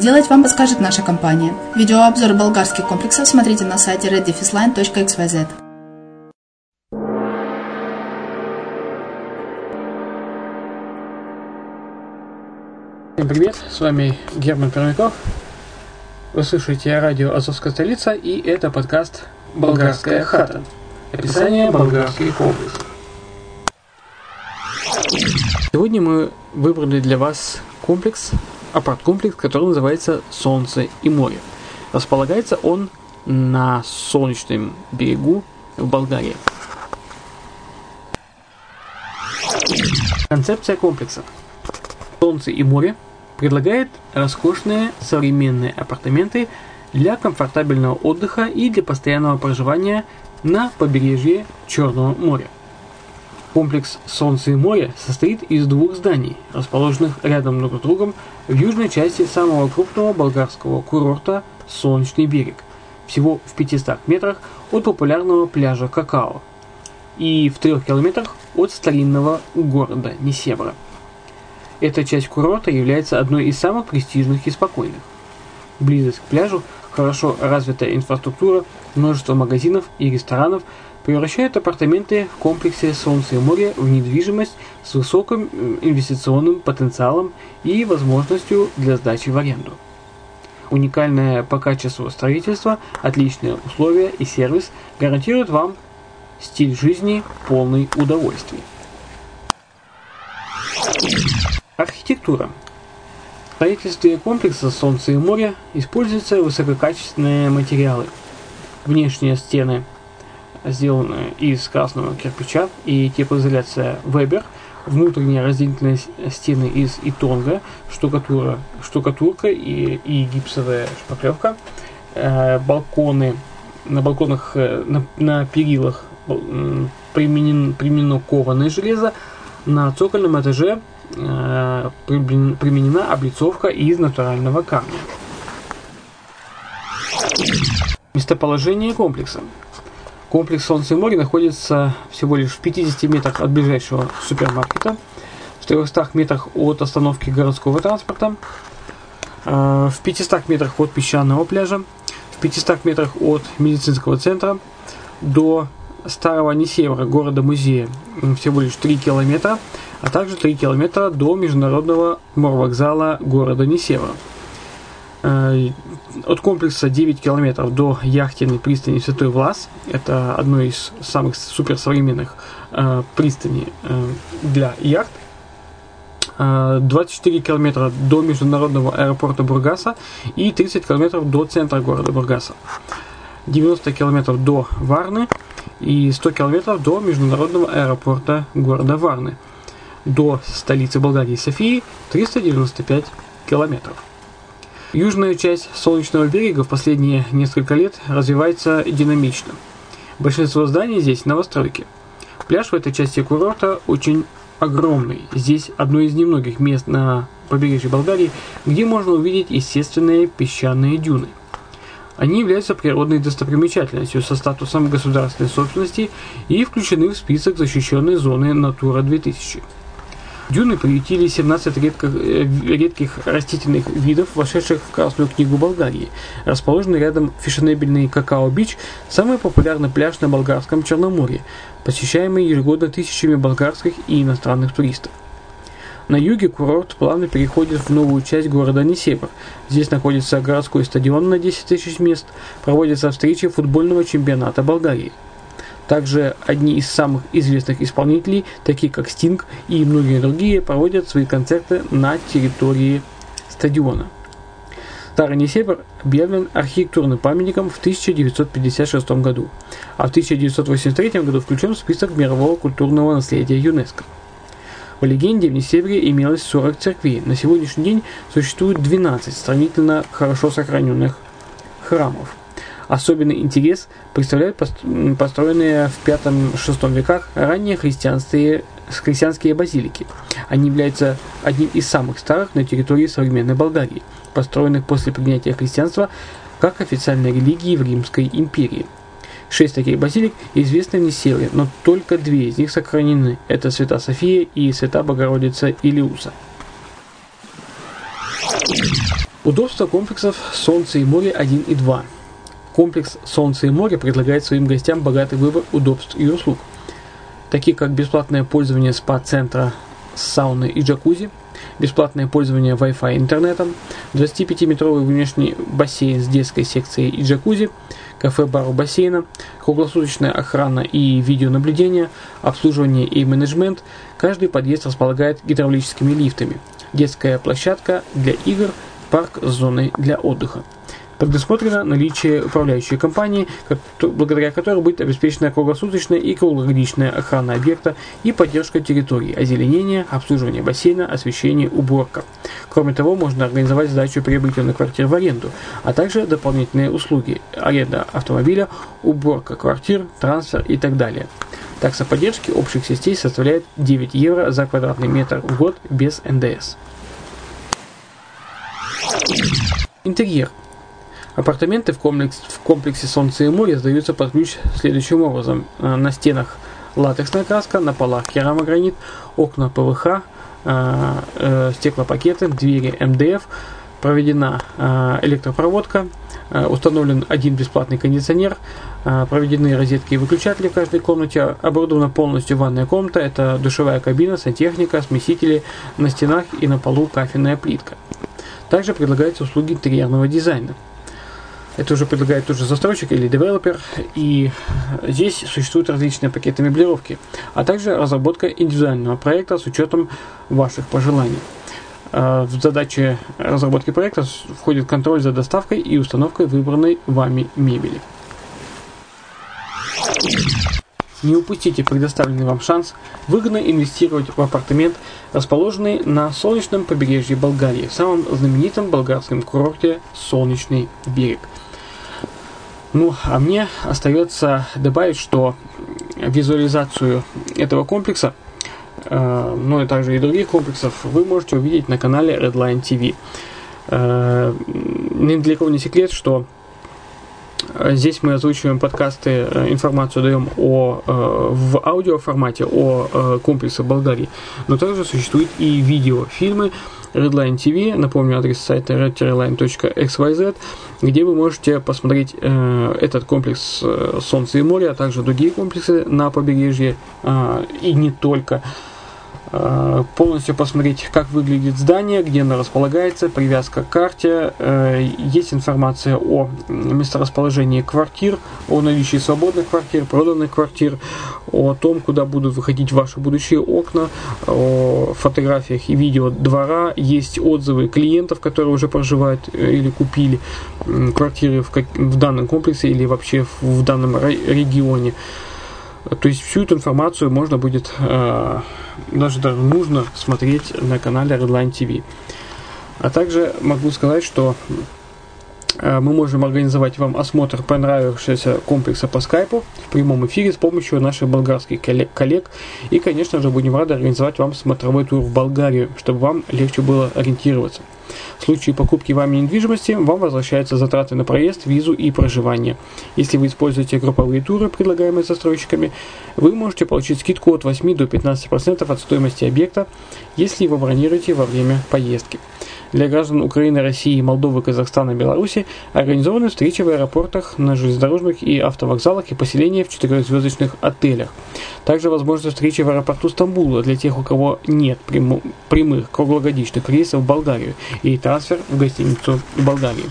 сделать, вам подскажет наша компания. Видеообзор болгарских комплексов смотрите на сайте reddefisline.xyz. Всем привет, с вами Герман Пермяков. Вы слушаете радио «Азовская столица» и это подкаст «Болгарская хата». Описание болгарских областей. Сегодня мы выбрали для вас комплекс, апарт-комплекс, который называется «Солнце и море». Располагается он на солнечном берегу в Болгарии. Концепция комплекса. Солнце и море – предлагает роскошные современные апартаменты для комфортабельного отдыха и для постоянного проживания на побережье Черного моря. Комплекс «Солнце и море» состоит из двух зданий, расположенных рядом друг с другом в южной части самого крупного болгарского курорта «Солнечный берег», всего в 500 метрах от популярного пляжа Какао и в 3 километрах от старинного города Несебра – эта часть курорта является одной из самых престижных и спокойных. Близость к пляжу, хорошо развитая инфраструктура, множество магазинов и ресторанов превращают апартаменты в комплексе Солнца и моря в недвижимость с высоким инвестиционным потенциалом и возможностью для сдачи в аренду. Уникальное по качеству строительство, отличные условия и сервис гарантируют вам стиль жизни полный удовольствий. Архитектура. В строительстве комплекса Солнца и моря используются высококачественные материалы. Внешние стены сделаны из красного кирпича и теплоизоляция Weber, внутренние разделительные стены из итонга, штукатура, штукатурка и, и гипсовая шпаклевка, э, балконы, на балконах, э, на, на перилах применен, применено кованое железо, на цокольном этаже Э, применена облицовка из натурального камня. Местоположение комплекса. Комплекс Солнце и море находится всего лишь в 50 метрах от ближайшего супермаркета, в 300 метрах от остановки городского транспорта, э, в 500 метрах от песчаного пляжа, в 500 метрах от медицинского центра, до старого Несевра, города-музея, всего лишь 3 километра, а также 3 километра до международного морвокзала города Несева. Э, от комплекса 9 километров до яхтенной пристани Святой Влас. Это одно из самых суперсовременных э, пристаней э, для яхт. 24 километра до международного аэропорта Бургаса и 30 километров до центра города Бургаса. 90 километров до Варны и 100 километров до международного аэропорта города Варны. До столицы Болгарии Софии 395 километров. Южная часть Солнечного берега в последние несколько лет развивается динамично. Большинство зданий здесь новостройки. Пляж в этой части курорта очень огромный. Здесь одно из немногих мест на побережье Болгарии, где можно увидеть естественные песчаные дюны. Они являются природной достопримечательностью со статусом государственной собственности и включены в список защищенной зоны Натура 2000. Дюны приютили 17 редко, э, редких растительных видов, вошедших в Красную книгу Болгарии. Расположенный рядом фешенебельный Какао-Бич – самый популярный пляж на болгарском Черноморье, посещаемый ежегодно тысячами болгарских и иностранных туристов. На юге курорт плавно переходит в новую часть города Несебр. Здесь находится городской стадион на 10 тысяч мест, проводятся встречи футбольного чемпионата Болгарии. Также одни из самых известных исполнителей, такие как Стинг и многие другие, проводят свои концерты на территории стадиона. Старый Несебр объявлен архитектурным памятником в 1956 году, а в 1983 году включен в список мирового культурного наследия ЮНЕСКО. По легенде, в Несебре имелось 40 церквей. На сегодняшний день существует 12 сравнительно хорошо сохраненных храмов. Особенный интерес представляют построенные в 5-6 веках ранние христианские, христианские базилики. Они являются одним из самых старых на территории современной Болгарии, построенных после принятия христианства как официальной религии в Римской империи – Шесть таких базилик известны в Несевре, но только две из них сохранены. Это Свята София и Свята Богородица Илиуса. Удобство комплексов Солнце и море 1 и 2. Комплекс Солнце и море предлагает своим гостям богатый выбор удобств и услуг, такие как бесплатное пользование спа-центра с сауной и джакузи, бесплатное пользование Wi-Fi интернетом, 25-метровый внешний бассейн с детской секцией и джакузи – кафе, бар у бассейна, круглосуточная охрана и видеонаблюдение, обслуживание и менеджмент. Каждый подъезд располагает гидравлическими лифтами. Детская площадка для игр, парк с зоной для отдыха предусмотрено наличие управляющей компании, благодаря которой будет обеспечена круглосуточная и круглогодичная охрана объекта и поддержка территории, озеленение, обслуживание бассейна, освещение, уборка. Кроме того, можно организовать сдачу приобретенных квартир в аренду, а также дополнительные услуги – аренда автомобиля, уборка квартир, трансфер и так далее. Такса поддержки общих сетей составляет 9 евро за квадратный метр в год без НДС. Интерьер. Апартаменты в, комплекс, в комплексе Солнце и море сдаются под ключ следующим образом. Э, на стенах латексная краска, на полах керамогранит, окна ПВХ, э, э, стеклопакеты, двери МДФ, проведена электропроводка, установлен один бесплатный кондиционер, проведены розетки и выключатели в каждой комнате, оборудована полностью ванная комната, это душевая кабина, сантехника, смесители, на стенах и на полу кафельная плитка. Также предлагаются услуги интерьерного дизайна. Это уже предлагает тот же застройщик или девелопер. И здесь существуют различные пакеты меблировки, а также разработка индивидуального проекта с учетом ваших пожеланий. А, в задачи разработки проекта входит контроль за доставкой и установкой выбранной вами мебели. Не упустите предоставленный вам шанс выгодно инвестировать в апартамент, расположенный на солнечном побережье Болгарии, в самом знаменитом болгарском курорте Солнечный берег – ну, а мне остается добавить, что визуализацию этого комплекса, э, ну и также и других комплексов, вы можете увидеть на канале Redline TV. Э, кого не секрет, что Здесь мы озвучиваем подкасты, э, информацию даем о, э, в аудиоформате о э, комплексе Болгарии, но также существуют и видеофильмы, Redline TV, напомню адрес сайта redline.xyz, где вы можете посмотреть этот комплекс Солнце и море, а также другие комплексы на побережье и не только. Э, полностью посмотреть, как выглядит здание, где оно располагается, привязка к карте. Э, есть информация о месторасположении квартир, о наличии свободных квартир, проданных квартир, о том, куда будут выходить ваши будущие окна, о фотографиях и видео двора. Есть отзывы клиентов, которые уже проживают э, или купили квартиры в, в данном комплексе или вообще в данном регионе. То есть всю эту информацию можно будет, э, даже, даже нужно смотреть на канале Redline TV. А также могу сказать, что э, мы можем организовать вам осмотр понравившегося комплекса по скайпу в прямом эфире с помощью наших болгарских коллег. И, конечно же, будем рады организовать вам смотровой тур в Болгарию, чтобы вам легче было ориентироваться. В случае покупки вами недвижимости вам возвращаются затраты на проезд, визу и проживание. Если вы используете групповые туры, предлагаемые застройщиками, вы можете получить скидку от 8 до 15% от стоимости объекта, если его бронируете во время поездки для граждан Украины, России, Молдовы, Казахстана, Беларуси организованы встречи в аэропортах, на железнодорожных и автовокзалах и поселения в четырехзвездочных отелях. Также возможны встречи в аэропорту Стамбула для тех, у кого нет прямых круглогодичных рейсов в Болгарию и трансфер в гостиницу Болгарии.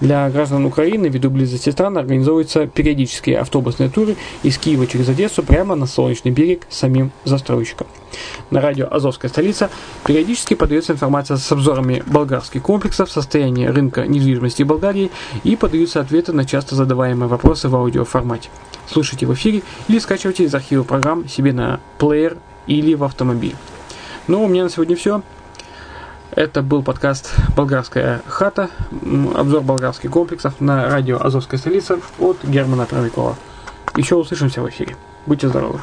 Для граждан Украины, ввиду близости стран, организовываются периодические автобусные туры из Киева через Одессу прямо на Солнечный берег самим застройщиком. На радио «Азовская столица» периодически подается информация с обзорами болгарских комплексов, состояния рынка недвижимости Болгарии и подаются ответы на часто задаваемые вопросы в аудиоформате. Слушайте в эфире или скачивайте из архива программ себе на плеер или в автомобиль. Ну, у меня на сегодня все. Это был подкаст «Болгарская хата», обзор болгарских комплексов на радио «Азовская столица» от Германа Травикова. Еще услышимся в эфире. Будьте здоровы!